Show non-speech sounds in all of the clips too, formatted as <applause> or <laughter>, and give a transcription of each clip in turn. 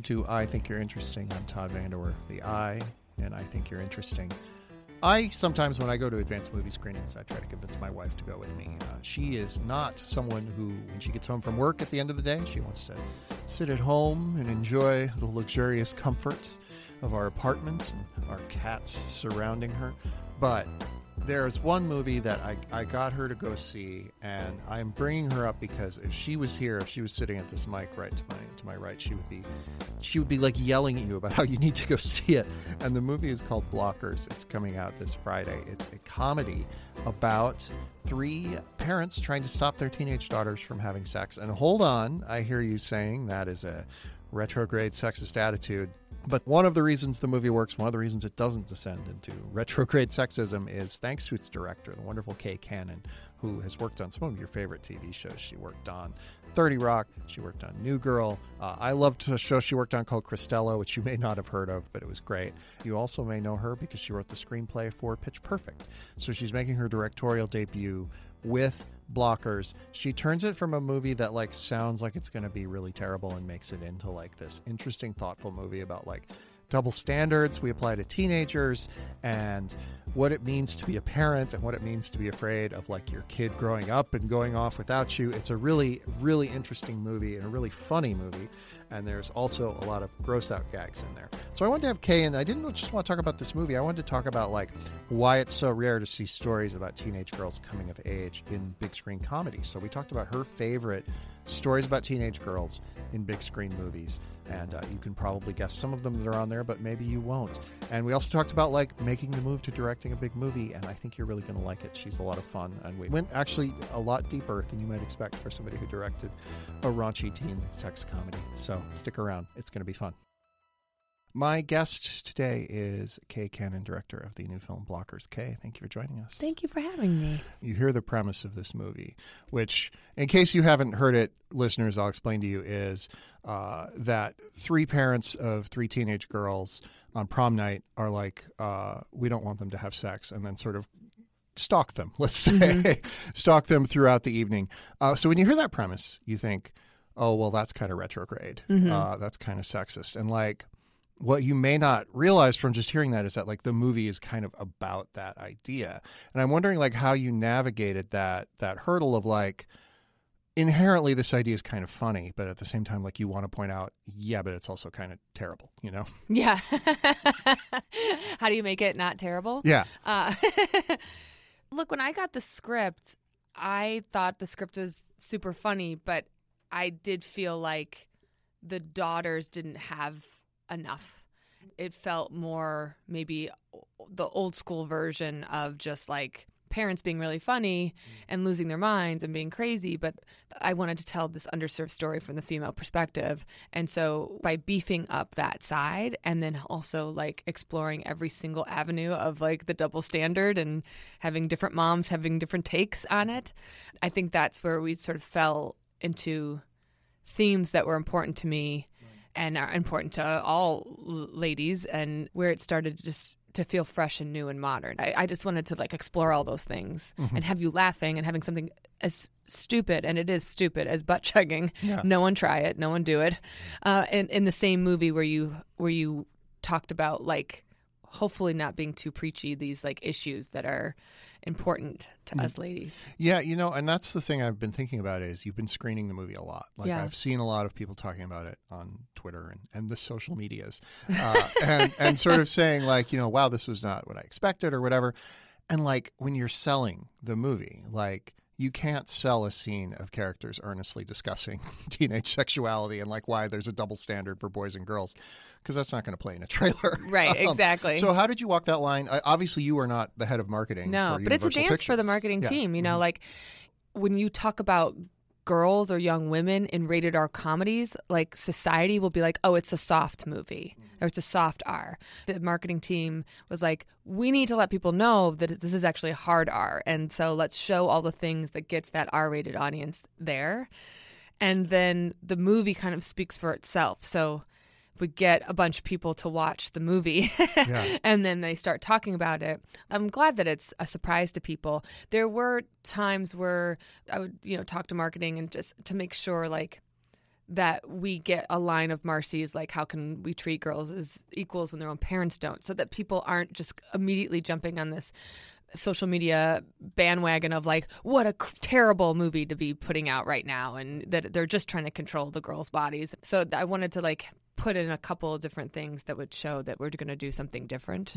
welcome to I Think You're Interesting. I'm Todd VanDerWerff, the I, and I Think You're Interesting. I sometimes, when I go to advanced movie screenings, I try to convince my wife to go with me. Uh, she is not someone who, when she gets home from work at the end of the day, she wants to sit at home and enjoy the luxurious comforts of our apartment and our cats surrounding her. But there's one movie that I, I got her to go see, and I'm bringing her up because if she was here, if she was sitting at this mic right to my to my right, she would be she would be like yelling at you about how you need to go <laughs> see it. And the movie is called Blockers. It's coming out this Friday. It's a comedy about three parents trying to stop their teenage daughters from having sex. And hold on, I hear you saying that is a retrograde sexist attitude. But one of the reasons the movie works, one of the reasons it doesn't descend into retrograde sexism is thanks to its director, the wonderful Kay Cannon, who has worked on some of your favorite TV shows. She worked on 30 Rock, she worked on New Girl. Uh, I loved a show she worked on called Cristela, which you may not have heard of, but it was great. You also may know her because she wrote the screenplay for Pitch Perfect. So she's making her directorial debut with blockers. She turns it from a movie that like sounds like it's going to be really terrible and makes it into like this interesting thoughtful movie about like double standards. We apply to teenagers and what it means to be a parent and what it means to be afraid of like your kid growing up and going off without you it's a really really interesting movie and a really funny movie and there's also a lot of gross out gags in there. So I wanted to have Kay, and I didn't just want to talk about this movie. I wanted to talk about like why it's so rare to see stories about teenage girls coming of age in big screen comedy. So we talked about her favorite stories about teenage girls in big screen movies, and uh, you can probably guess some of them that are on there, but maybe you won't. And we also talked about like making the move to directing a big movie, and I think you're really going to like it. She's a lot of fun, and we went actually a lot deeper than you might expect for somebody who directed a raunchy teen sex comedy. So stick around; it's going to be fun. My guest today is Kay Cannon, director of the new film Blockers. Kay, thank you for joining us. Thank you for having me. You hear the premise of this movie, which, in case you haven't heard it, listeners, I'll explain to you is uh, that three parents of three teenage girls on prom night are like, uh, we don't want them to have sex, and then sort of stalk them, <laughs> let's say, mm-hmm. stalk them throughout the evening. Uh, so when you hear that premise, you think, oh, well, that's kind of retrograde. Mm-hmm. Uh, that's kind of sexist. And like, what you may not realize from just hearing that is that like the movie is kind of about that idea and i'm wondering like how you navigated that that hurdle of like inherently this idea is kind of funny but at the same time like you want to point out yeah but it's also kind of terrible you know? <laughs> Yeah. <laughs> How do you make it not terrible? Yeah. Uh, <laughs> look when i got the script i thought the script was super funny but i did feel like the daughters didn't have enough. It felt more maybe the old school version of just like parents being really funny and losing their minds and being crazy. But I wanted to tell this underserved story from the female perspective. And so by beefing up that side and then also like exploring every single avenue of like the double standard and having different moms having different takes on it, I think that's where we sort of fell into themes that were important to me and are important to all ladies and where it started to just to feel fresh and new and modern. I, I just wanted to like explore all those things mm-hmm. and have you laughing and having something as stupid and it is stupid as butt chugging. Yeah. No one try it, no one do it. Uh, in in the same movie where you where you talked about like hopefully not being too preachy these like issues that are important to mm. us ladies yeah you know and that's the thing i've been thinking about is you've been screening the movie a lot like yeah. i've seen a lot of people talking about it on twitter and, and the social medias uh, and, and sort of saying like you know wow this was not what i expected or whatever and like when you're selling the movie like you can't sell a scene of characters earnestly discussing <laughs> teenage sexuality and like why there's a double standard for boys and girls because that's not going to play in a trailer. <laughs> Right, um, exactly. So how did you walk that line? Obviously, you are not the head of marketing. No, but it's a dance Pictures. for the marketing yeah. team. You know, mm-hmm. like when you talk about girls or young women in rated R comedies, like society will be like, oh, it's a soft movie or it's a soft R. The marketing team was like, we need to let people know that this is actually a hard R. And so let's show all the things that gets that R rated audience there. And then the movie kind of speaks for itself. So we get a bunch of people to watch the movie <laughs> yeah. and then they start talking about it. I'm glad that it's a surprise to people. There were times where I would, you know, talk to marketing and just to make sure like that we get a line of Marcy's like, how can we treat girls as equals when their own parents don't? So that people aren't just immediately jumping on this social media bandwagon of like what a terrible movie to be putting out right now and that they're just trying to control the girls bodies so i wanted to like put in a couple of different things that would show that we're going to do something different.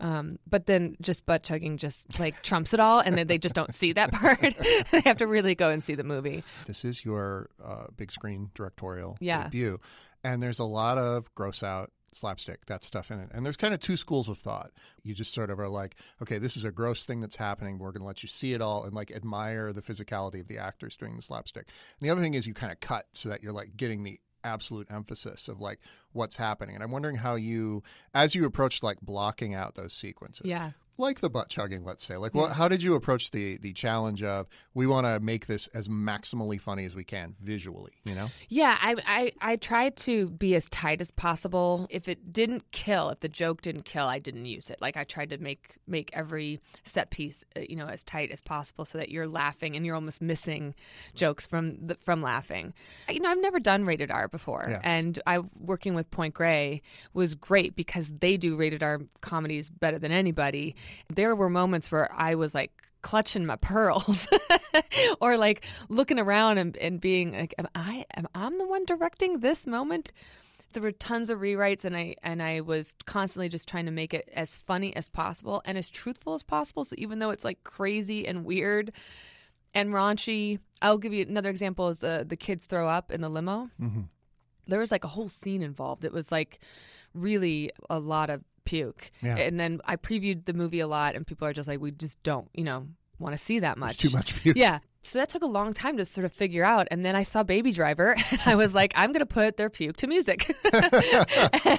Um, but then just butt chugging just like trumps it all and then they just don't see that part. <laughs> They have to really go and see the movie. This is your uh, big screen directorial Yeah. debut, and there's a lot of gross out slapstick that stuff in it. And there's kind of two schools of thought. You just sort of are like okay this is a gross thing that's happening we're going to let you see it all and like admire the physicality of the actors doing the slapstick. And the other thing is you kind of cut so that you're like getting the absolute emphasis of like what's happening. And i'm wondering how you as you approached like blocking out those sequences yeah like the butt chugging, let's say. Like, what, how did you approach the the challenge of we want to make this as maximally funny as we can visually? You know, Yeah, I, I I tried to be as tight as possible. If it didn't kill, if the joke didn't kill, I didn't use it. Like I tried to make make every set piece, uh, you know, as tight as possible, so that you're laughing and you're almost missing jokes from the, from laughing. You know, I've never done rated R before, Yeah. and I working with Point Grey was great because they do rated R comedies better than anybody. There were moments where I was like clutching my pearls <laughs> or like looking around and, and being like am i am i the one directing this moment? There were tons of rewrites and i and i was constantly just trying to make it as funny as possible and as truthful as possible. So even though it's like crazy and weird and raunchy i'll give you another example is the the kids throw up in the limo. Mm-hmm. There was like a whole scene involved. It was like really a lot of puke Yeah. and then i previewed the movie a lot and people are just like we just don't you know want to see that much it's too much. Puke. yeah. So that took a long time to sort of figure out. And then I saw Baby Driver <laughs> and I was like, I'm going to put their puke to music. <laughs>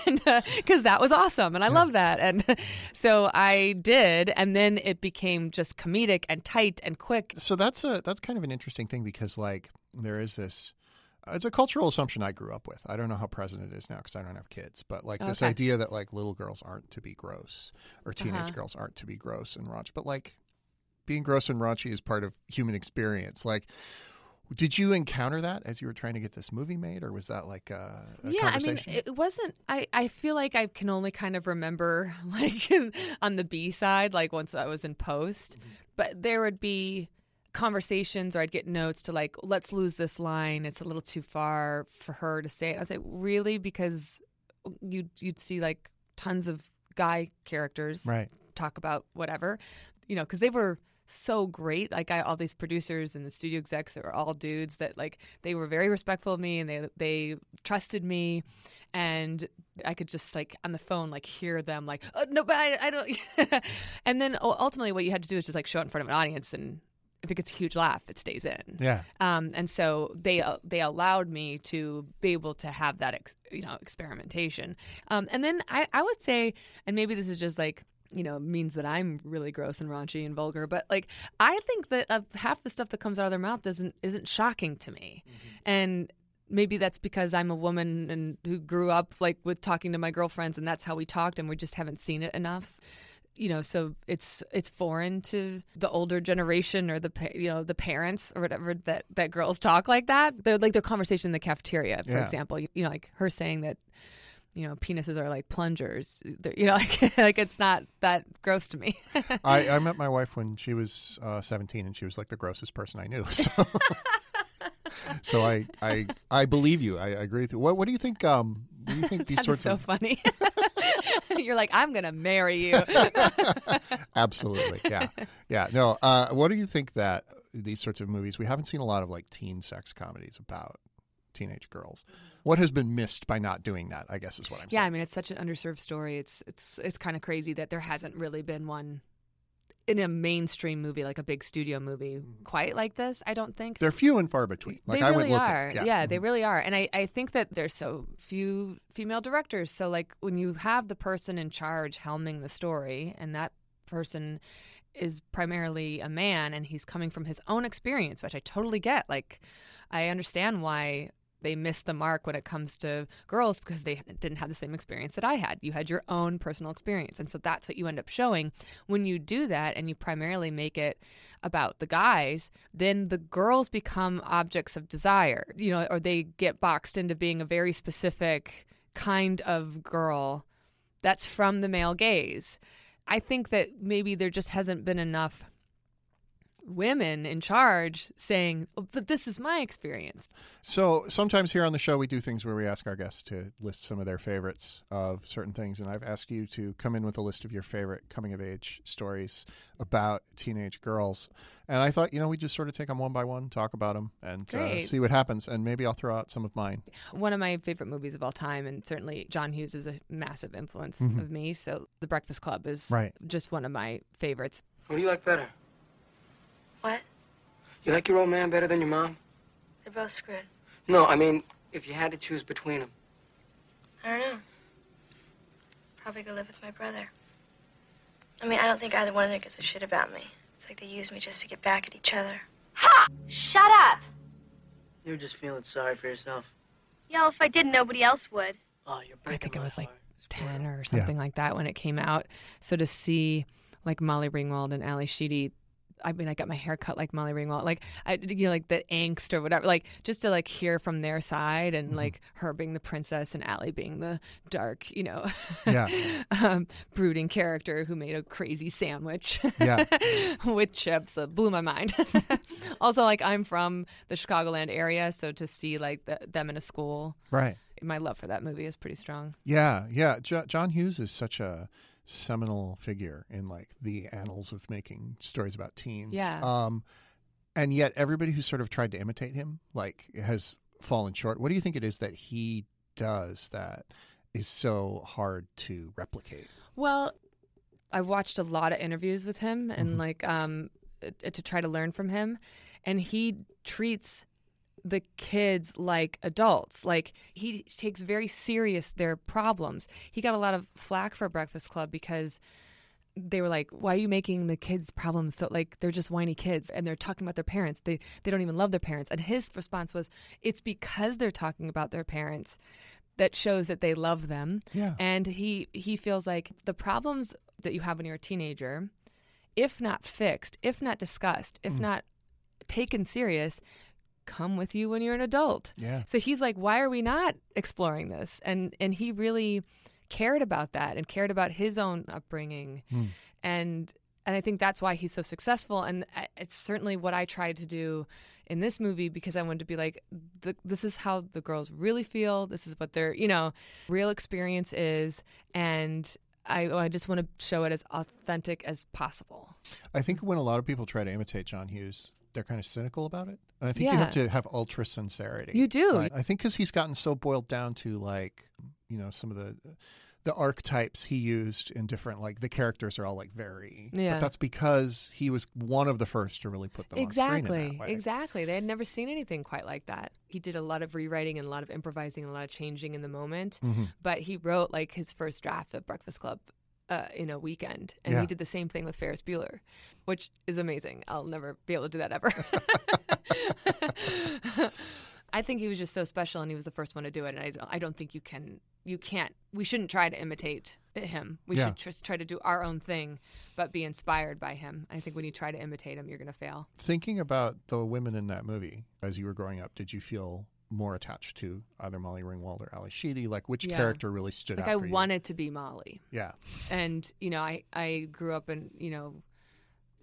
and uh, because that was awesome. And I love that. And <laughs> so I did. And then it became just comedic and tight and quick. So that's a that's kind of an interesting thing because like there is this. It's a cultural assumption I grew up with. I don't know how present it is now because I don't have kids. But like this idea that like little girls aren't to be gross or teenage Uh-huh. girls aren't to be gross and raunchy. But like being gross and raunchy is part of human experience. Like, did you encounter that as you were trying to get this movie made, or was that like a, a yeah, I mean, it wasn't. I, I feel like I can only kind of remember <laughs> like on the B side, like once I was in post, but there would be conversations or I'd get notes to like, let's lose this line. It's a little too far for her to say it. I was like, really? Because you'd you'd see like tons of guy characters right. talk about whatever, you know, because they were so great. Like I, all these producers and the studio execs that were all dudes that like they were very respectful of me and they they trusted me, and I could just like on the phone like hear them like oh, no, but I, I don't. <laughs> and then ultimately, what you had to do is just like show it in front of an audience and. If it gets a huge laugh, it stays in. Yeah. Um, and so they uh, they allowed me to be able to have that ex- you know experimentation. Um, and then I, I would say, and maybe this is just like you know means that I'm really gross and raunchy and vulgar, but like I think that uh, half the stuff that comes out of their mouth doesn't isn't shocking to me, and maybe that's because I'm a woman and who grew up like with talking to my girlfriends and that's how we talked and we just haven't seen it enough you know so it's it's foreign to the older generation or the you know the parents or whatever that that girls talk like that they're like their conversation in the cafeteria for Yeah. example you, you know like her saying that you know penises are like plungers They're- you know <laughs> like like it's not that gross to me <laughs> I, I met my wife when she was uh, 17, and she was like the grossest person I knew. <laughs> So, so I, I I believe you. I, I agree with you. What What do you think? Um, what do you think these that's sorts so of funny <laughs> you're like i'm gonna marry you <laughs> absolutely, <laughs> yeah, yeah. No, uh, what do you think that these sorts of movies? We haven't seen a lot of like teen sex comedies about teenage girls. What has been missed by not doing that? I guess is what I'm saying. yeah i mean it's such an underserved story it's it's it's kind of crazy that there hasn't really been one in a mainstream movie like a big studio movie quite like this i don't think They're few and far between. Like they I really are. looking. Yeah, Mhm. they really are. And I, I think that there's so few female directors. So like when you have the person in charge helming the story and that person is primarily a man and he's coming from his own experience, which I totally get. Like I understand why they miss the mark when it comes to girls because they didn't have the same experience that I had. You had your own personal experience. And so that's what you end up showing. When you do that and you primarily make it about the guys, then the girls become objects of desire, you know, or they get boxed into being a very specific kind of girl that's from the male gaze. I think that maybe there just hasn't been enough women in charge saying, oh, but this is my experience. So sometimes here on the show, we do things where we ask our guests to list some of their favorites of certain things. And I've asked you to come in with a list of your favorite coming of age stories about teenage girls. And I thought, you know, we just sort of take them one by one, talk about them, and uh, see what happens. And maybe I'll throw out some of mine. One of my favorite movies of all time, and certainly John Hughes is a massive influence mm-hmm. of me. So The Breakfast Club is right. just one of my favorites. What do you like better? What? You like your old man better than your mom? They're both screwed. No, I mean, if you had to choose between them. I don't know. Probably go live with my brother. I mean, I don't think either one of them gives a shit about me. It's like they use me just to get back at each other. Ha! Shut up! You're just feeling sorry for yourself. Yeah, well, if I didn't, nobody else would. Oh, you're I think it was like 10 or something yeah. like that when it came out. So to see like Molly Ringwald and Ally Sheedy I mean, I got my hair cut like Molly Ringwald, like I, you know, like the angst or whatever, like just to like hear from their side and mm-hmm. like her being the princess and Ally being the dark, you know, yeah, <laughs> um, brooding character who made a crazy sandwich, yeah, <laughs> with chips that blew my mind. <laughs> also, like I'm from the Chicagoland area, so to see like the, them in a school, right. My love for that movie is pretty strong. Yeah, yeah. Jo- John Hughes is such a seminal figure in like the annals of making stories about teens. Yeah. Um, and yet everybody who sort of tried to imitate him like has fallen short. What do you think it is that he does that is so hard to replicate? Well, I've watched a lot of interviews with him and mm-hmm. like um to try to learn from him and he treats the kids like adults. Like he takes very serious their problems. He got a lot of flack for Breakfast Club because they were like, "Why are you making the kids' problems so like they're just whiny kids and they're talking about their parents. They they don't even love their parents." And his response was, "It's because they're talking about their parents that shows that they love them." Yeah. And he he feels like the problems that you have when you're a teenager, if not fixed, if not discussed, if mm. not taken serious, come with you when you're an adult. Yeah. So he's like, why are we not exploring this? And and he really cared about that and cared about his own upbringing. Mm. And and I think that's why he's so successful. And it's certainly what I tried to do in this movie because I wanted to be like, the, this is how the girls really feel. This is what their, you know, real experience is. And I, I just want to show it as authentic as possible. I think when a lot of people try to imitate John Hughes, they're kind of cynical about it. I think yeah. you have to have ultra sincerity. You do. I think because he's gotten so boiled down to like, you know, some of the the archetypes he used in different like the characters are all like very yeah. but that's because he was one of the first to really put them exactly exactly they had never seen anything quite like that he did a lot of rewriting and a lot of improvising and a lot of changing in the moment mm-hmm. but he wrote like his first draft of breakfast club uh, in a weekend, and yeah. we did the same thing with Ferris Bueller, which is amazing. I'll never be able to do that ever. <laughs> I think he was just so special, and he was the first one to do it. And I don't, I don't think you can, you can't. We shouldn't try to imitate him. We yeah. should just try to do our own thing, but be inspired by him. I think when you try to imitate him, you're going to fail. Thinking about the women in that movie as you were growing up, did you feel more attached to either Molly Ringwald or Ally Sheedy? Like which yeah. character really stood like out? I wanted to be Molly. Yeah. And you know, I I grew up in you know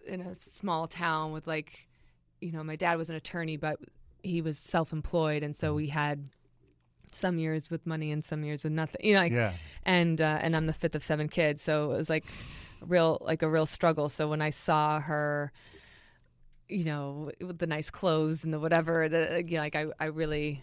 in a small town with like you know my dad was an attorney, but he was self-employed, and so mm-hmm. we had some years with money and some years with nothing. You know, like, yeah. And uh, and I'm the fifth of seven kids, so it was like real like a real struggle. So when I saw her you know, with the nice clothes and the whatever. The, you know, like I, I really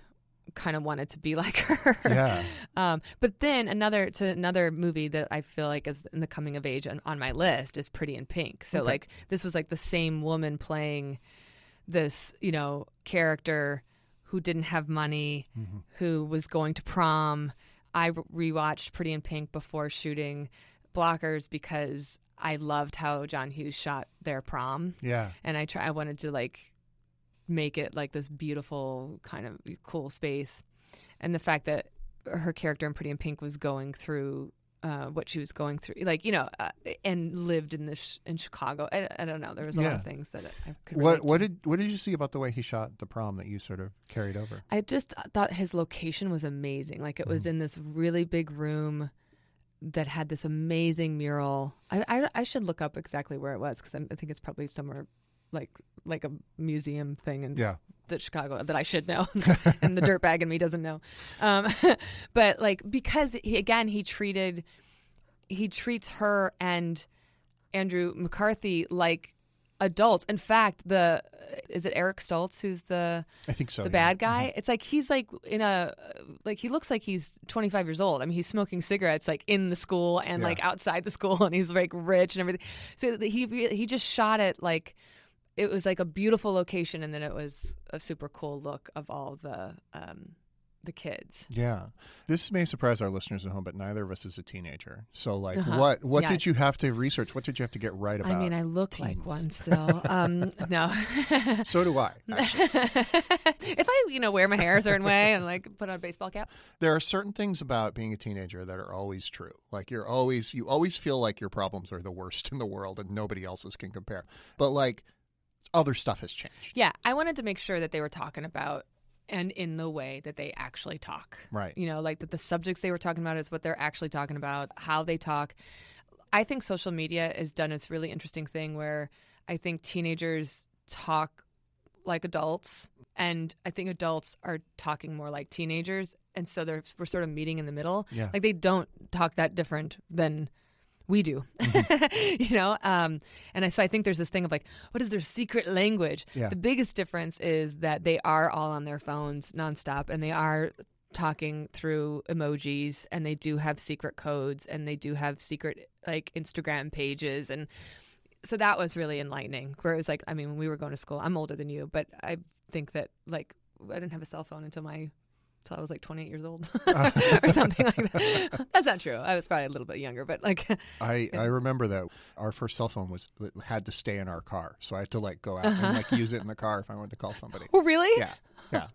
kind of wanted to be <laughs> like her. Yeah. um, but then another to another movie that I feel like is in the coming of age on, on my list is Pretty in Pink. So okay. like this was like the same woman playing this, you know, character who didn't have money, mm-hmm. who was going to prom. I rewatched Pretty in Pink before shooting Blockers because I loved how John Hughes shot their prom. Yeah. And I try I wanted to like make it like this beautiful kind of cool space. And the fact that her character in Pretty in Pink was going through uh, what she was going through, like you know, uh, and lived in this in Chicago. I, I don't know. There was a lot of things that I could. What what did what did you see about the way he shot the prom that you sort of carried over? I just thought his location was amazing. Like it Mm-hmm. was in this really big room that had this amazing mural. I I, I should look up exactly where it was because I think it's probably somewhere like like a museum thing in Yeah. that Chicago that I should know, <laughs> and the dirtbag in me doesn't know. Um, <laughs> but like because he again he treated he treats her and Andrew McCarthy like adults. In fact, the uh, is it Eric Stoltz who's the I think so. the yeah. bad guy. Mm-hmm. It's like he's like in a uh, like he looks like he's 25 years old. I mean, he's smoking cigarettes like in the school and Yeah. like outside the school, <laughs> and he's like rich and everything. So he he just shot it like it was like a beautiful location, and then it was a super cool look of all the um the kids. Yeah, this may surprise our listeners at home, but neither of us is a teenager. So, like, Uh-huh. what what Yeah. did you have to research? What did you have to get right about? I mean, I look like one <laughs> still. Um, no. <laughs> so do I. <laughs> If I, you know, wear my hair a certain way and like put on a baseball cap, there are certain things about being a teenager that are always true. Like you're always you always feel like your problems are the worst in the world and nobody else's can compare. But like other stuff has changed. Yeah, I wanted to make sure that they were talking about and in the way that they actually talk. Right. You know, like that the subjects they were talking about is what they're actually talking about, how they talk. I think social media has done this really interesting thing where I think teenagers talk like adults and I think adults are talking more like teenagers and so they're we're sort of meeting in the middle. Yeah. Like they don't talk that different than we do, <laughs> you know. Um, and I, so I think there's this thing of like, what is their secret language? Yeah. The biggest difference is that they are all on their phones nonstop, and they are talking through emojis, and they do have secret codes, and they do have secret like Instagram pages, and so that was really enlightening. Where it was like, I mean, when we were going to school, I'm older than you, but I think that like I didn't have a cell phone until my until I was like 28 years old <laughs> <laughs> or something like that. That's not true. I was probably a little bit younger, but like, <laughs> I, I remember that our first cell phone was had to stay in our car, so I had to like go out and like use it in the car if I wanted to call somebody. oh, really? Yeah, yeah.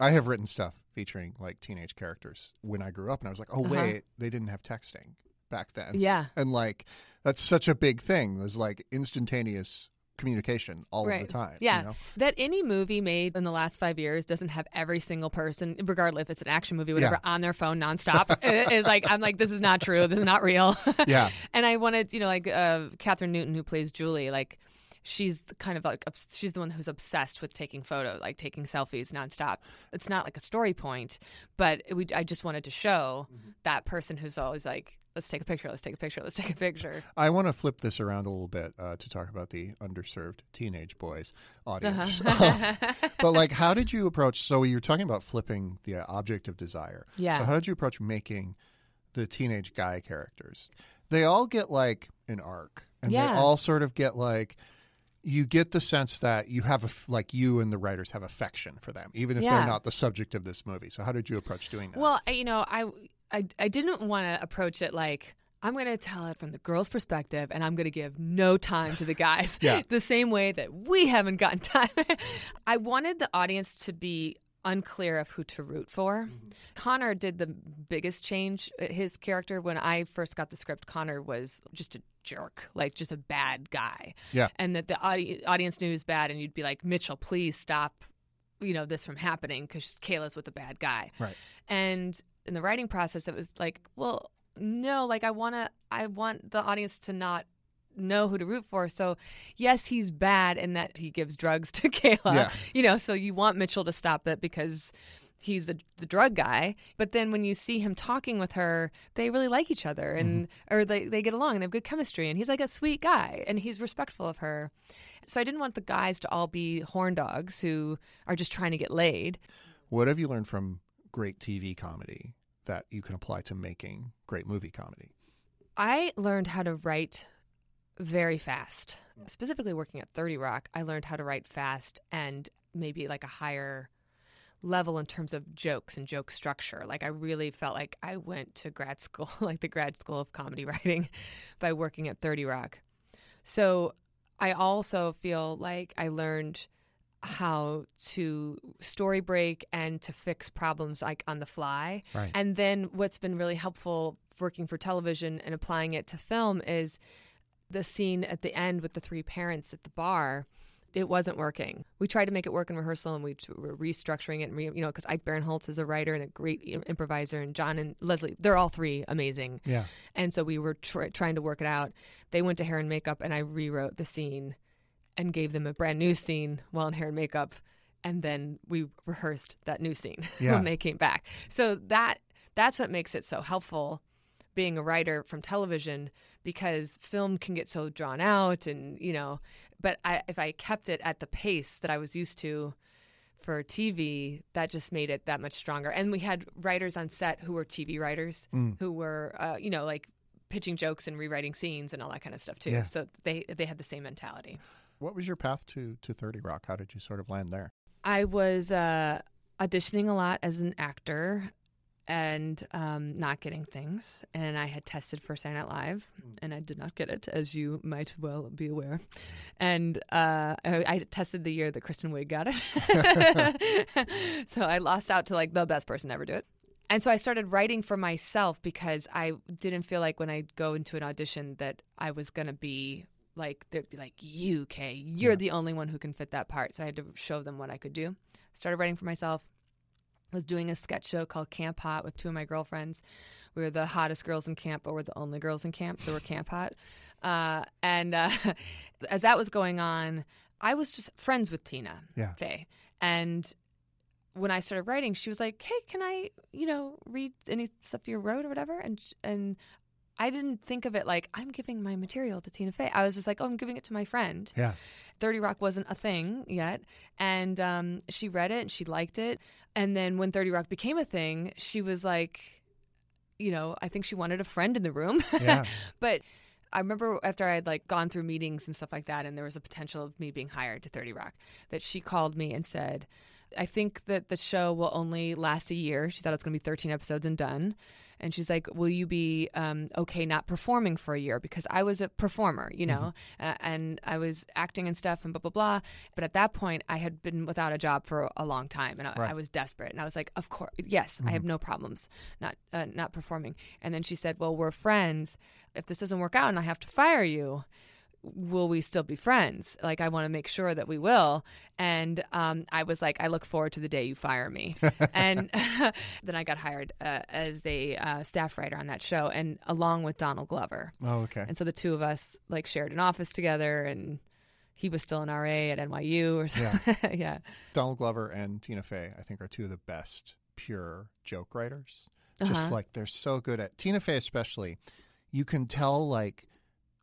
I have written stuff featuring like teenage characters when I grew up, and I was like, oh Uh-huh. wait, they didn't have texting back then. Yeah. and like that's such a big thing. There's like instantaneous communication all Right. of the time. Yeah. you know? That any movie made in the last five years doesn't have every single person, regardless if it's an action movie, whatever, Yeah. on their phone nonstop. <laughs> It's like, I'm like, this is not true. This is not real. <laughs> Yeah. and I wanted, you know, like uh, Kathryn Newton, who plays Julie, like, she's kind of like she's the one who's obsessed with taking photos, like taking selfies nonstop. It's not like a story point, but we, I just wanted to show that person who's always like, let's take a picture, let's take a picture, let's take a picture. I want to flip this around a little bit uh, to talk about the underserved teenage boys audience. Uh-huh. <laughs> <laughs> but like, how did you approach? So you were talking about flipping the uh, object of desire. Yeah. So how did you approach making the teenage guy characters? They all get like an arc, and Yeah. they all sort of get like. You get the sense that you have a, like you and the writers have affection for them, even if Yeah. they're not the subject of this movie. So how did you approach doing that? Well, you know, I I, I didn't want to approach it like I'm going to tell it from the girl's perspective, and I'm going to give no time to the guys. <laughs> Yeah. the same way that we haven't gotten <laughs> time. I wanted the audience to be unclear of who to root for. Mm-hmm. Connor did the biggest change. Uh, his character, when I first got the script, Connor was just a jerk, like just a bad guy. Yeah. And that the audi- audience knew he was bad, and you'd be like, Mitchell, please stop. You know this from happening because Kayla's with a bad guy, Right. And in the writing process, it was like, well, no, like I want to, I want the audience to not know who to root for. So, yes, he's bad in that he gives drugs to <laughs> Kayla. Yeah. You know, so you want Mitchell to stop it because he's the, the drug guy. But then when you see him talking with her, they really like each other and mm-hmm. or they, they get along and they have good chemistry. And he's like a sweet guy and he's respectful of her. So I didn't want the guys to all be horn dogs who are just trying to get laid. What have you learned from great TV comedy that you can apply to making great movie comedy? I learned how to write very fast. Specifically working at 30 Rock, I learned how to write fast and maybe like a higher level in terms of jokes and joke structure. Like I really felt like I went to grad school, <laughs> like the grad school of comedy <laughs> writing by working at 30 Rock. So I also feel like I learned how to story break and to fix problems like on the fly. Right. And then what's been really helpful working for television and applying it to film is the scene at the end with the three parents at the bar. It wasn't working. We tried to make it work in rehearsal, and we t- were restructuring it. And re, you know, because Ike Barinholtz is a writer and a great i- improviser, and John and Leslie—they're all three amazing. Yeah. And so we were tr- trying to work it out. They went to hair and makeup, and I rewrote the scene and gave them a brand new scene while in hair and makeup. And then we rehearsed that new scene <laughs> Yeah. when they came back. So that that's what makes it so helpful being a writer from television because film can get so drawn out and you know but I, if i kept it at the pace that i was used to for tv that just made it that much stronger and we had writers on set who were tv writers who were uh, you know like pitching jokes and rewriting scenes and all that kind of stuff too Yeah. so they they had the same mentality What was your path to to Thirty Rock? How did you sort of land there? I was uh, auditioning a lot as an actor and um, not getting things. And I had tested for Saturday Night Live, and I did not get it, as you might well be aware. And uh, I, I tested the year that Kristen Wiig got it, <laughs> so I lost out to like the best person to ever do it. And so I started writing for myself because I didn't feel like when I go into an audition that I was gonna be like they'd be like you, Kay, you're the only one who can fit that part. So I had to show them what I could do. Started writing for myself. Was doing a sketch show called Camp Hot with two of my girlfriends. We were the hottest girls in camp, but we're the only girls in camp, so we're Camp Hot. Uh, and uh, <laughs> as that was going on, I was just friends with Tina Yeah. Fey, and when I started writing, she was like, "Hey, can I, you know, read any stuff you wrote or whatever?" And and I didn't think of it like I'm giving my material to Tina Fey. I was just like, "Oh, I'm giving it to my friend." Yeah. 30 Rock wasn't a thing yet. And um, she read it and she liked it. And then when 30 Rock became a thing, she was like, you know, I think she wanted a friend in the room. Yeah. <laughs> but I remember after I had like gone through meetings and stuff like that, and there was a potential of me being hired to 30 Rock, that she called me and said, I think that the show will only last a year. She thought it was going to be 13 episodes and done. And she's like, Will you be um, okay not performing for a year? Because I was a performer, you know, uh, and I was acting and stuff and blah, blah, blah. But at that point, I had been without a job for a long time and I, Right. I was desperate. And I was like, Of course, yes, I have no problems not, uh, not performing. And then she said, Well, we're friends. If this doesn't work out and I have to fire you, will we still be friends? Like, I want to make sure that we will. And um, I was like, I look forward to the day you fire me. <laughs> and <laughs> then I got hired uh, as a uh, staff writer on that show, and along with Donald Glover. Oh, okay. And so the two of us like shared an office together, and he was still an RA at NYU or something. <laughs> Yeah. Donald Glover and Tina Fey, I think, are two of the best pure joke writers. Just Uh-huh. like they're so good at Tina Fey, especially. You can tell like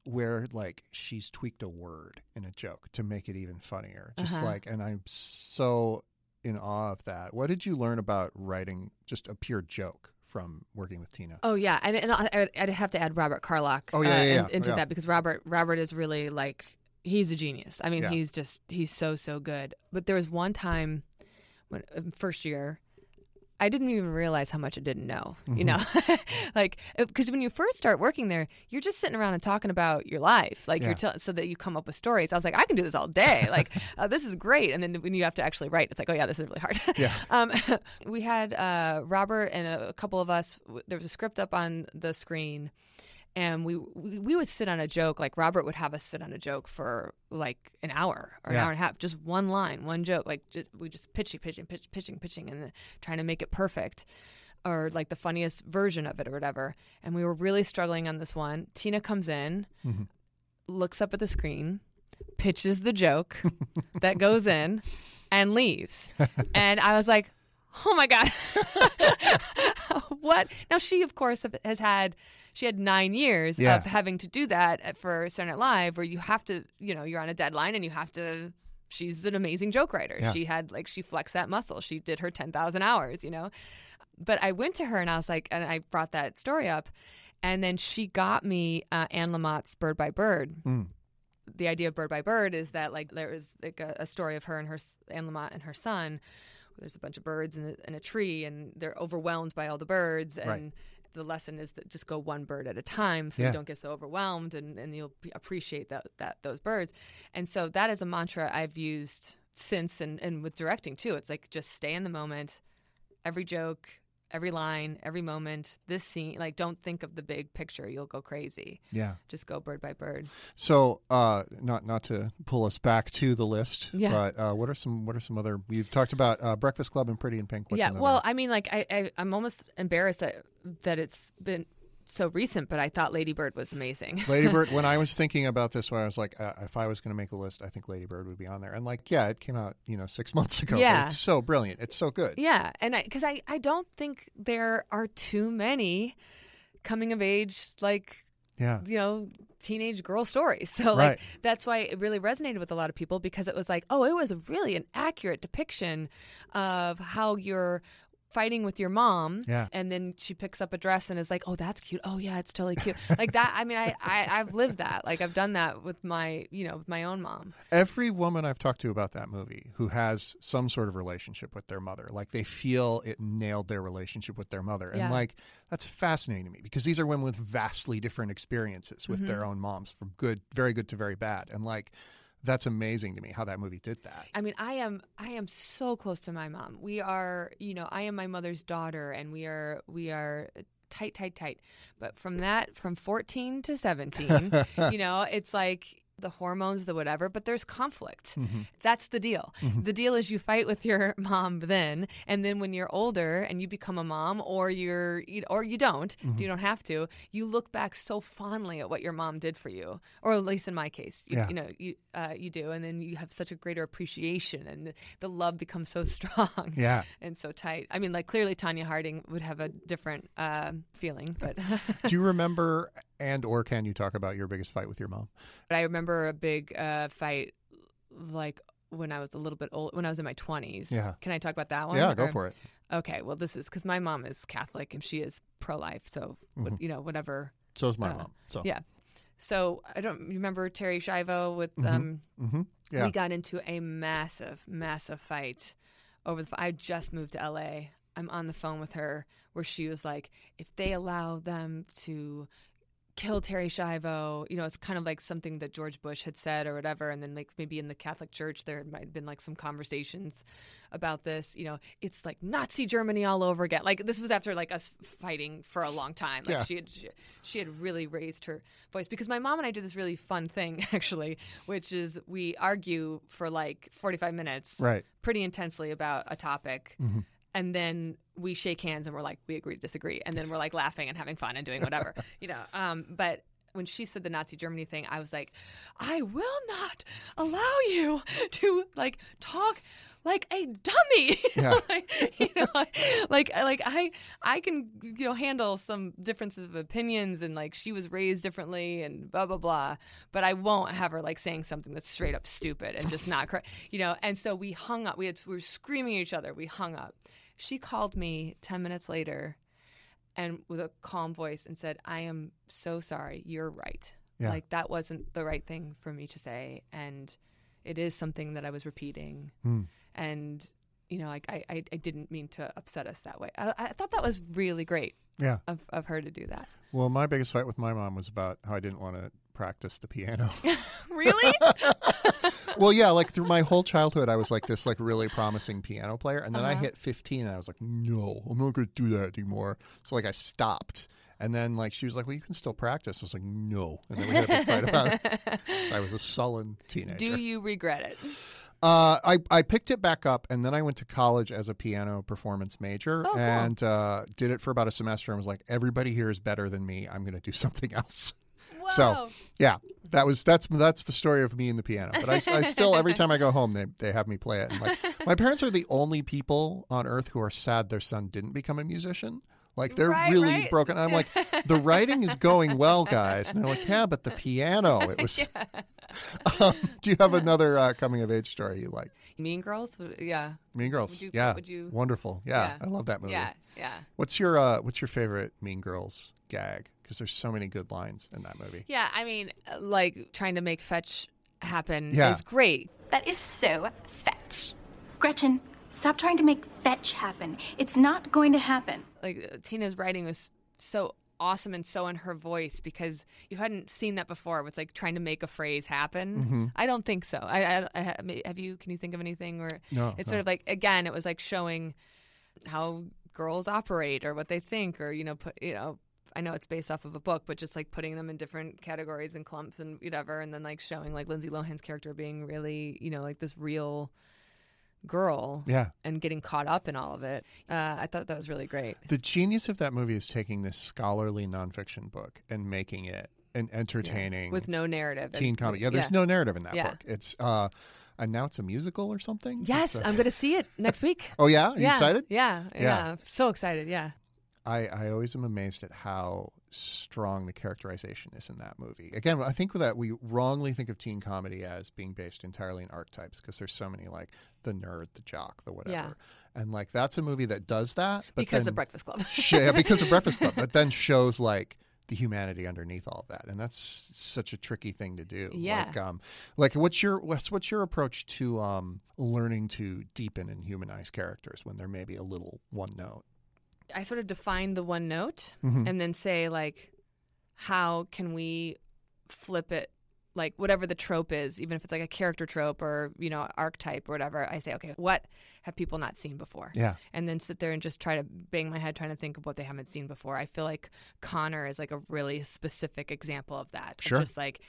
where like she's tweaked a word in a joke to make it even funnier. Just Uh-huh. like, and I'm so in awe of that. What did you learn about writing just a pure joke from working with Tina? Oh yeah, and, and I, I'd- have to add Robert Carlock. Oh, yeah, uh, yeah, yeah. into Yeah. that because Robert Robert is really like he's a genius. I mean, he's just he's so so good. But there was one time when uh, first year. I didn't even realize how much I didn't know, you know, <laughs> like because when you first start working there, you're just sitting around and talking about your life, like Yeah. you're tell so that you come up with stories. I was like, I can do this all day, <laughs> like uh, this is great. And then when you have to actually write, it's like, oh yeah, this is really hard. Yeah. <laughs> Um, we had uh, Robert and a, a couple of us. w- There was a script up on the screen, and we, we we would sit on a joke. Like Robert would have us sit on a joke for like an hour or an hour and a half, just one line, one joke. Like just, we just pitching, pitching, pitch, pitching, pitching, and trying to make it perfect. Or like the funniest version of it, or whatever. And we were really struggling on this one. Tina comes in, mm-hmm. looks up at the screen, pitches the joke <laughs> that goes in, and leaves. <laughs> And I was like, oh my God. <laughs> what? Now, she, of course, has had. She had nine years Yeah. of having to do that for Saturday Night Live, where you have to, you know, you're on a deadline and you have to. She's an amazing joke writer. Yeah. She had like she flexed that muscle. She did her ten thousand hours, you know. But I went to her and I was like, and I brought that story up, and then she got me uh, Anne Lamott's Bird by Bird, the idea of bird by bird is that like there is like a, a story of her and her Anne Lamott and her son. There's a bunch of birds in a, in a tree, and they're overwhelmed by all the birds. And Right. The lesson is that just go one bird at a time, so Yeah. you don't get so overwhelmed, and, and you'll appreciate that that those birds. And so that is a mantra I've used since and, and with directing too. It's like just stay in the moment. Every joke, every line, every moment, this scene, like don't think of the big picture. You'll go crazy. Yeah. Just go bird by bird. So, uh, not not to pull us back to the list, Yeah. but uh, what are some what are some other? We've talked about uh, Breakfast Club and Pretty in Pink. What's yeah. another? Well, I mean, like I, I I'm almost embarrassed that, that it's been so recent, but I thought Lady Bird was amazing. <laughs> Lady Bird. When I <laughs> was thinking about this, when I was like, uh, if I was going to make a list, I think Lady Bird would be on there. And like, yeah, it came out you know six <laughs> months ago. Yeah. it's so brilliant. It's so good. Yeah, and I because I I don't think there are too many coming of age like Yeah. you know teenage girl stories. So like Right. that's why it really resonated with a lot of people because it was like oh it was really an accurate depiction of how you're fighting with your mom Yeah. and then she picks up a dress and is like oh that's cute oh yeah it's totally cute like that i mean I, I i've lived that like i've done that with my you know with my own mom Every woman I've talked to about that movie who has some sort of relationship with their mother, like they feel it nailed their relationship with their mother. And Yeah. like that's fascinating to me because these are women with vastly different experiences with Mm-hmm. their own moms, from good, very good to very bad. And like that's amazing to me how that movie did that. I mean, I am I am so close to my mom. We are, you know, I am my mother's daughter and we are we are tight tight tight. But from that from 14 to 17, <laughs> you know, it's like the hormones, the whatever, but there's conflict. That's the deal. The deal is you fight with your <laughs> mom then, and then when you're older and you become a mom, or you're, or you don't, you don't have to. You look back so fondly at what your mom did for you, or at least in my case, you, Yeah. you know, you uh, you do, and then you have such a greater appreciation, and the, the love becomes so <laughs> strong, Yeah. and so tight. I mean, like clearly Tonya Harding would have a different uh, feeling, but. Do you remember and or can you talk about your biggest fight with your mom? But I remember a big uh, fight, like when I was a little bit old, when I was in my twenties. Yeah. Can I talk about that one? yeah, go for it. Okay. Well, this is because my mom is Catholic and she is pro-life, so what- you know whatever. So is my Uh, mom. So Yeah. So I don't remember Terri Schiavo with um. hmm yeah. We got into a massive, massive fight over the. I just moved to LA. I'm on the phone with her where she was like, if they allow them to kill Terri Schiavo, you know, it's kind of like something that George Bush had said or whatever. And then like maybe in the Catholic Church there might have been like some conversations about this. You know, it's like Nazi Germany all over again. Like this was after like us fighting for a long time. Like Yeah. she had she, she had really raised her voice because my mom and I do this really fun thing <laughs> actually, which is we argue for like 45 minutes Right. pretty intensely about a topic. Mm-hmm. And then we shake hands and we're like, we agree to disagree. And then we're like laughing and having fun and doing whatever, <laughs> you know. Um, but when she said the Nazi Germany thing, I was like, I will not allow you to like talk like a dummy. <laughs> Yeah. <laughs> like, you know, like, like I I can you know handle some differences of opinions and like she was raised differently and blah blah blah, but I won't have her like saying something that's straight up stupid and just not correct. You know, and so we hung up. We had we were screaming at each other. We hung up. She called me ten minutes later, and with a calm voice and said, "I am so sorry. You're right. Yeah. Like that wasn't the right thing for me to say, and it is something that I was repeating." Hmm. and you know like I, I, I didn't mean to upset us that way I, I thought that was really great Yeah. of, of her to do that Well, my biggest fight with my mom was about how I didn't want to practice the piano. <laughs> really <laughs> well, yeah, like through my whole childhood, I was like this like really promising piano player, and then I Uh-huh. hit 15, and I was like, no, I'm not going to do that anymore. So like I stopped, and then like she was like, well, you can still practice. I was like, no, and then we had a fight about it. So I was a sullen teenager. do you regret it Uh, I, I picked it back up and then I went to college as a piano performance major Oh, cool. and uh, did it for about a semester and was like, everybody here is better than me. I'm going to do something <laughs> else. So yeah, that was that's that's the story of me and the piano. But I, I still every <laughs> time I go home, they they have me play it. And like my parents are the only people on earth who are sad their son didn't become a musician. Like they're Right, really right. broken. I'm like, the writing is going well, guys. And they're like, yeah, but the piano, it was. <laughs> <laughs> um, do you have another uh, coming of age story you like? mean girls yeah Mean Girls. You- yeah. would you- Wonderful. Yeah, Yeah. I love that movie. yeah yeah What's your uh, What's your favorite Mean Girls gag? Because there's so many good lines in that movie. yeah i mean like trying to make fetch happen Yeah. is great That is so fetch. Gretchen, stop trying to make fetch happen. It's not going to happen. like tina's writing was so awesome and so in her voice because you hadn't seen that before with like trying to make a phrase happen. Mm-hmm. I don't think so. I, I, I have you? Can you think of anything where No, it's no. sort of like again, it was like showing how girls operate or what they think or you know put you know. I know it's based off of a book, but just like putting them in different categories and clumps and whatever, and then like showing like Lindsay Lohan's character being really, you know, like this real girl Yeah. and getting caught up in all of it. Uh, I thought that was really great. The genius of that movie is taking this scholarly nonfiction book and making it an entertaining with no narrative. teen comedy. Yeah, there's no narrative in that Yeah. book. It's uh and now it's a musical or something. Yes, a- I'm going to see it next week. <laughs> oh yeah, Are you yeah, excited? Yeah, Yeah. yeah, So excited. Yeah. I, I always am amazed at how strong the characterization is in that movie. Again, I think that we wrongly think of teen comedy as being based entirely in archetypes because there's so many like the nerd, the jock, the whatever. Yeah. And like that's a movie that does that. But because then, of Breakfast Club. <laughs> yeah, because of Breakfast Club, but then <laughs> shows like the humanity underneath all of that, and that's such a tricky thing to do. Yeah. Like, um, like what's your what's, what's your approach to um learning to deepen and humanize characters when they're maybe a little one note? I sort of define the one note Mhm. and then say like, how can we flip it? Like whatever the trope is, even if it's like a character trope or you know archetype or whatever, I say, okay, what have people not seen before? Yeah. and then sit there and just try to bang my head trying to think of what they haven't seen before. I feel like Connor is like a really specific example of that. Sure. Just like,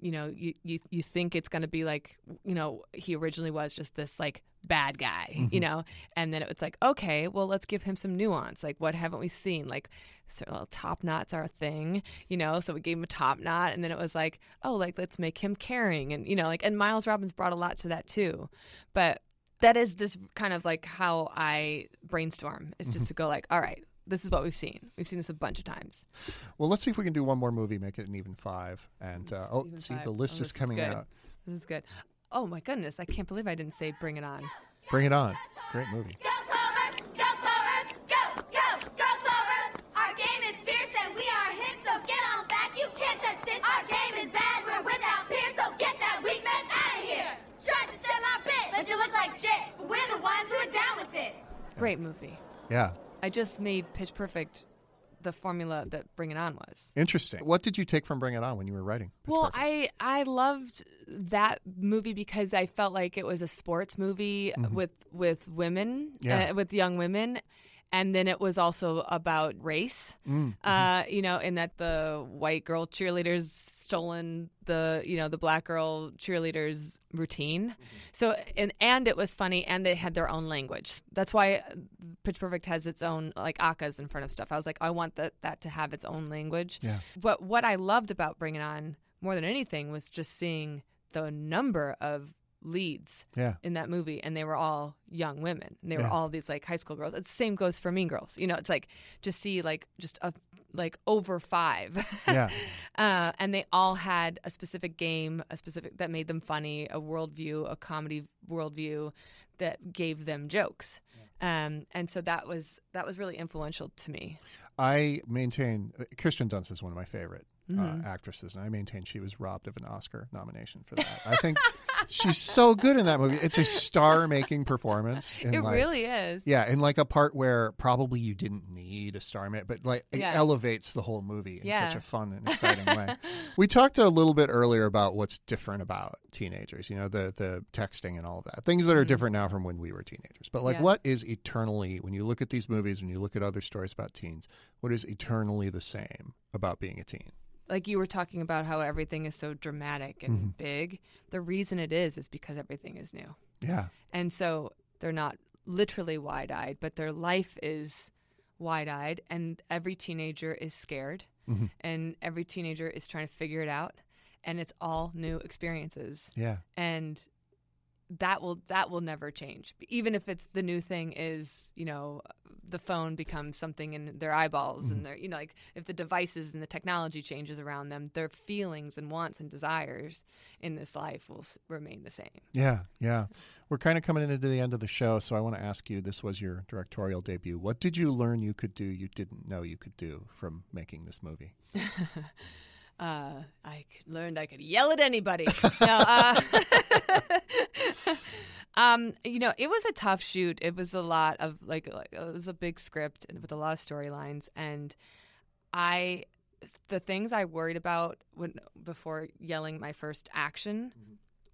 you know, you, you, you think it's going to be like, you know, he originally was just this like bad guy, Mm-hmm. you know, and then it's like, okay, well, let's give him some nuance. Like, what haven't we seen? Like, so, well, top knots are a thing, you know, so we gave him a top knot, and then it was like, oh, like, let's make him caring. And, you know, like, and Miles Robbins brought a lot to that too. But that is this kind of like how I brainstorm is Mm-hmm. just to go like, all right, this is what we've seen. We've seen this a bunch of times. Well, let's see if we can do one more movie, make it an even five. And uh, oh, Even see, five. the list Oh, is coming good. out. This is good. Oh my goodness, I can't believe I didn't say bring it on. Bring it on! Great movie. Go Clovers! Go Clovers! Go! Go! Go Clovers! Our game is fierce and we are hip, so get on back. You can't touch this. Our game is bad. We're without peers, so get that weak mess out of here. Tried to steal our bit, but you look like shit. But we're the ones who are down with it. Great movie. Yeah, I just made Pitch Perfect the formula that Bring It On was. interesting. What did you take from Bring It On when you were writing? Pitch Well, Perfect? I I loved that movie because I felt like it was a sports movie with with women, Yeah. uh, with young women, and then it was also about race. Uh, you know, in that the white girl cheerleaders stolen the you know the black girl cheerleaders routine. So and and it was funny, and they had their own language. That's why Pitch Perfect has its own like akas in front of stuff. I was like, I want that that to have its own language. Yeah. But what I loved about Bring It On more than anything was just seeing the number of leads yeah, in that movie and they were all young women. And they were Yeah. all these like high school girls. It's the same goes for mean girls. You know it's like just see like just a like over five. <laughs> Yeah. uh, and they all had a specific game a specific that made them funny a worldview a comedy worldview that gave them jokes. Um, and so that was that was really influential to me. I maintain christian Kirsten Dunst is one of my favorite Mm-hmm. uh, actresses, and I maintain she was robbed of an Oscar nomination for that. I think she's so good in that movie. It's a star-making performance. it like- really is Yeah, in like a part where probably you didn't need a star but like it Yeah. elevates the whole movie in Yeah. such a fun and exciting way. <laughs> We talked a little bit earlier about what's different about teenagers, you know, the the texting and all of that. Things that are different now from when we were teenagers. But like Mm-hmm. Yeah. what is eternally when you look at these movies, when you look at other stories about teens, what is eternally the same about being a teen? Like you were talking about how everything is so dramatic and Mm-hmm. big. The reason it is is because everything is new. Yeah. And so they're not literally wide eyed, but their life is wide eyed. And every teenager is scared. Mm-hmm. And every teenager is trying to figure it out. And it's all new experiences. Yeah. And that will that will never change. Even if it's the new thing is, you know, the phone becomes something in their eyeballs Mm-hmm. and their you know, like if the devices and the technology changes around them, their feelings and wants and desires in this life will s- remain the same. Yeah, yeah. We're kind of coming into the end of the show, so I want to ask you this was your directorial debut. What did you learn you could do you didn't know you could do from making this movie? <laughs> Uh, I learned I could yell at anybody. <laughs> no, uh, <laughs> um, you know, it was a tough shoot. It was a lot of like, like uh, it was a big script with a lot of storylines, and I the things I worried about when before yelling my first action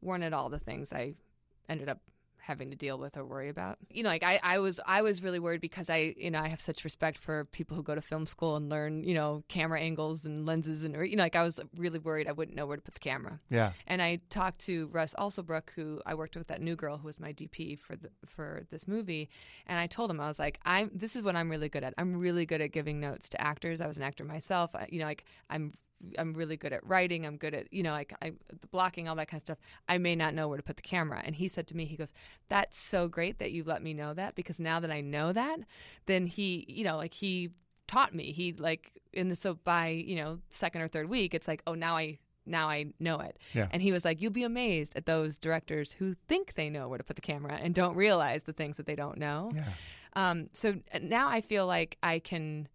weren't at all the things I ended up having to deal with or worry about. You know, like I, I was I was really worried because I you know I have such respect for people who go to film school and learn you know camera angles and lenses and you know like I was really worried I wouldn't know where to put the camera. Yeah. And I talked to Russ Alsobrook, who I worked with that new girl who was my DP for the, for this movie, and I told him I was like, I'm this is what I'm really good at. I'm really good at giving notes to actors. I was an actor myself. I, you know, like I'm I'm really good at writing. I'm good at you know like I the blocking all that kind of stuff. I may not know where to put the camera. And he said to me, he goes, "That's so great that you let me know that because now that I know that, then he you know like he." taught me he like in the so by you know second or third week it's like oh now i now I know it. Yeah. And he was like, You'll be amazed at those directors who think they know where to put the camera and don't realize the things that they don't know. Yeah. Um, so now I feel like I can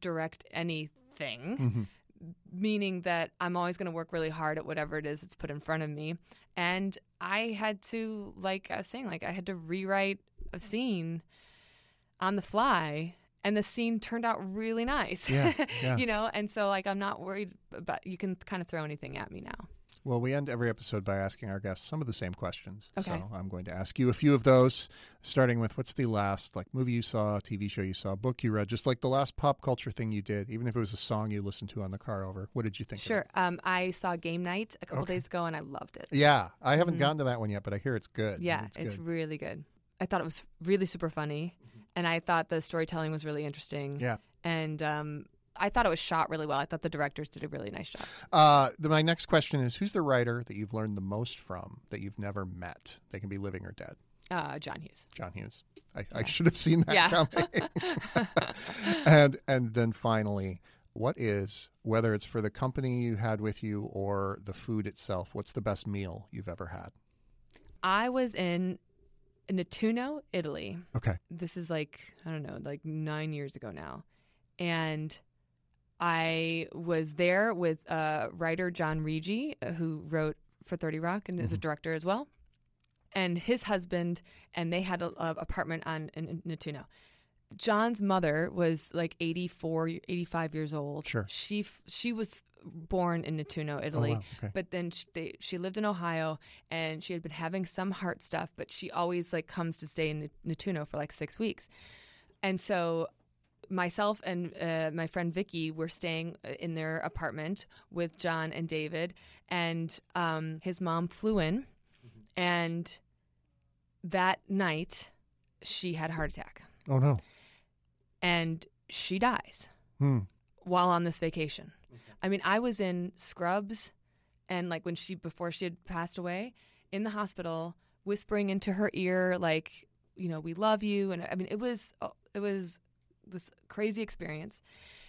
direct anything, Mm-hmm. Meaning that I'm always going to work really hard at whatever it is that's put in front of me. And I had to, like I was saying, like I had to rewrite a scene on the fly. And the scene turned out really nice, Yeah, <laughs> yeah. you know. And so, like, I'm not worried about. You can kind of throw anything at me now. Well, we end every episode by asking our guests some of the same questions. Okay. So I'm going to ask you a few of those, starting with what's the last like movie you saw, TV show you saw, book you read, just like the last pop culture thing you did, even if it was a song you listened to on the car over. What did you think? of Sure. it? Um, I saw Game Night a couple Okay. days ago, and I loved it. Yeah, I haven't gotten to that one yet, but I hear it's good. Mm-hmm. Yeah, it's, it's, good. really good. I thought it was really super funny, and I thought the storytelling was really interesting. Yeah. and um, I thought it was shot really well. I thought the directors did a really nice job. Uh, the, my next question is: Who's the writer that you've learned the most from that you've never met? They can be living or dead. Uh, John Hughes. John Hughes. I, I should have seen that Yeah. coming. <laughs> and and then finally, what is whether it's for the company you had with you or the food itself? What's the best meal you've ever had? I was in Nettuno, Italy. Okay. This is like I don't know, like nine years ago now, and I was there with uh, writer John Riggi, uh, who wrote for Thirty Rock and is a director as well, and his husband, and they had a, a apartment on in, in Nettuno. John's mother was like 84, 85 years old. Sure. She f- she was born in Nettuno, Italy, wow. Okay. but then she, they, she lived in Ohio and she had been having some heart stuff, but she always like comes to stay in Nettuno for like six weeks. And so myself and uh, my friend Vicky were staying uh, in their apartment with John and David, and um, his mom flew in, and that night she had a heart attack Oh no. and she dies Hmm. while on this vacation. I mean, I was in scrubs and like when she before she had passed away in the hospital whispering into her ear like, you know, we love you and I mean, it was uh, it was this crazy experience.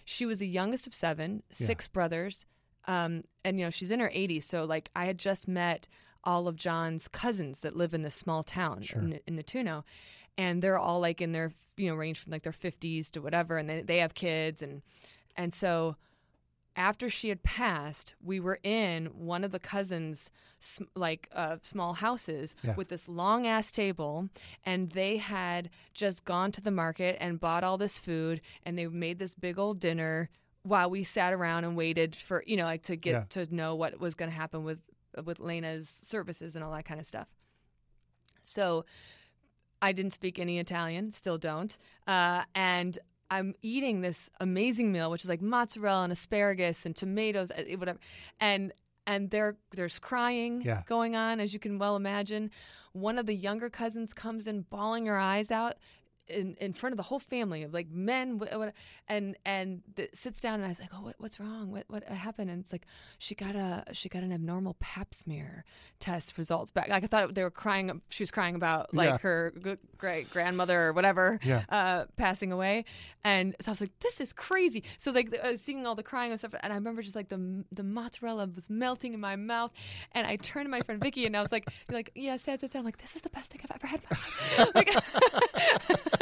She was the youngest of 7, six brothers. Um and you know, she's in her 80s, so like I had just met all of John's cousins that live in this small town in, in Nettuno and they're all like in their you know range from like their 50s to whatever and they, they have kids and and so after she had passed we were in one of the cousins like uh, small houses Yeah. with this long ass table and they had just gone to the market and bought all this food and they made this big old dinner while we sat around and waited for you know like to get Yeah. to know what was going to happen with with Lena's services and all that kind of stuff so I didn't speak any Italian, still don't. Uh, and I'm eating this amazing meal, which is like mozzarella and asparagus and tomatoes, uh, whatever. And and there there's crying Yeah. going on, as you can well imagine. One of the younger cousins comes in, bawling her eyes out. In, in front of the whole family of like men wh- what, and and th- sits down and I was like oh what, what's wrong what what happened and it's like she got a she got an abnormal pap smear test results back like I thought they were crying she was crying about like Yeah. her great grandmother or whatever Yeah. uh, passing away, and so I was like, "This is crazy." So like I was seeing all the crying and stuff, and I remember just like the the mozzarella was melting in my mouth, and I turned to my friend Vicky, and I was like, "Like yeah, sad, sad, sad." I'm like, "This is the best thing I've ever had." in my life." <laughs> like, <laughs>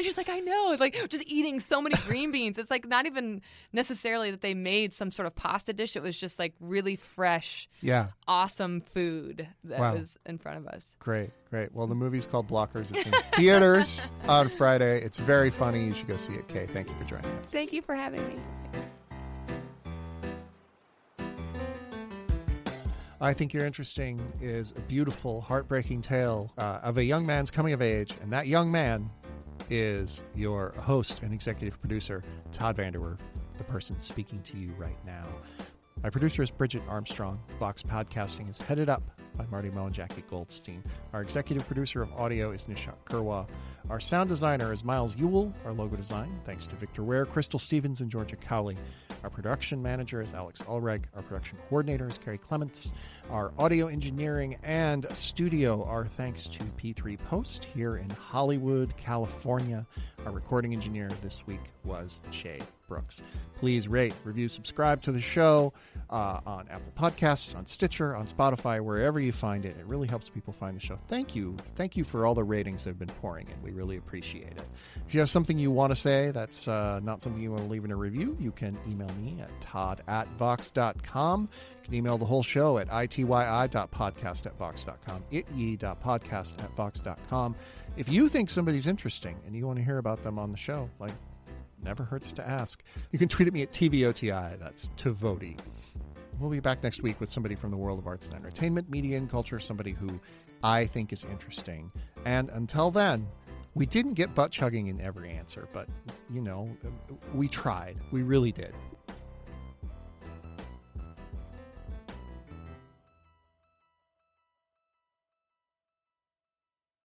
she's like, I know. It's like just eating so many green beans. It's like not even necessarily that they made some sort of pasta dish. It was just like really fresh, Yeah. awesome food that Wow. was in front of us. Great, great. Well, the movie's called Blockers. It's in theaters <laughs> on Friday. It's very funny. You should go see it. Kay, thank you for joining us. Thank you for having me. I think you're interesting is a beautiful, heartbreaking tale uh, of a young man's coming of age, and that young man is your host and executive producer, Todd VanDerWerff, the person speaking to you right now. My producer is Bridget Armstrong. Vox Podcasting is headed up by Marty Moe and Jackie Goldstein. Our executive producer of audio is Nishat Kurwa. Our sound designer is Miles Ewell. Our logo design, thanks to Victor Ware, Crystal Stevens, and Georgia Cowley. Our production manager is Alex Ulreg. Our production coordinator is Carrie Clements. Our audio engineering and studio are thanks to P3 Post here in Hollywood, California. Our recording engineer this week was Shay Brooks. Please rate, review, subscribe to the show uh, on Apple Podcasts, on Stitcher, on Spotify, wherever you find it. It really helps people find the show. Thank you. Thank you for all the ratings that have been pouring in. We really appreciate it. If you have something you want to say that's uh, not something you want to leave in a review, you can email me at todd at vox.com. You can email the whole show at ityi.podcast at vox.com, itye.podcast at vox.com. If you think somebody's interesting and you want to hear about them on the show, like never hurts to ask. You can tweet at me at TVOTI. That's Tivoti. We'll be back next week with somebody from the world of arts and entertainment, media and culture, somebody who I think is interesting. And until then, we didn't get butt chugging in every answer, but you know, we tried. We really did.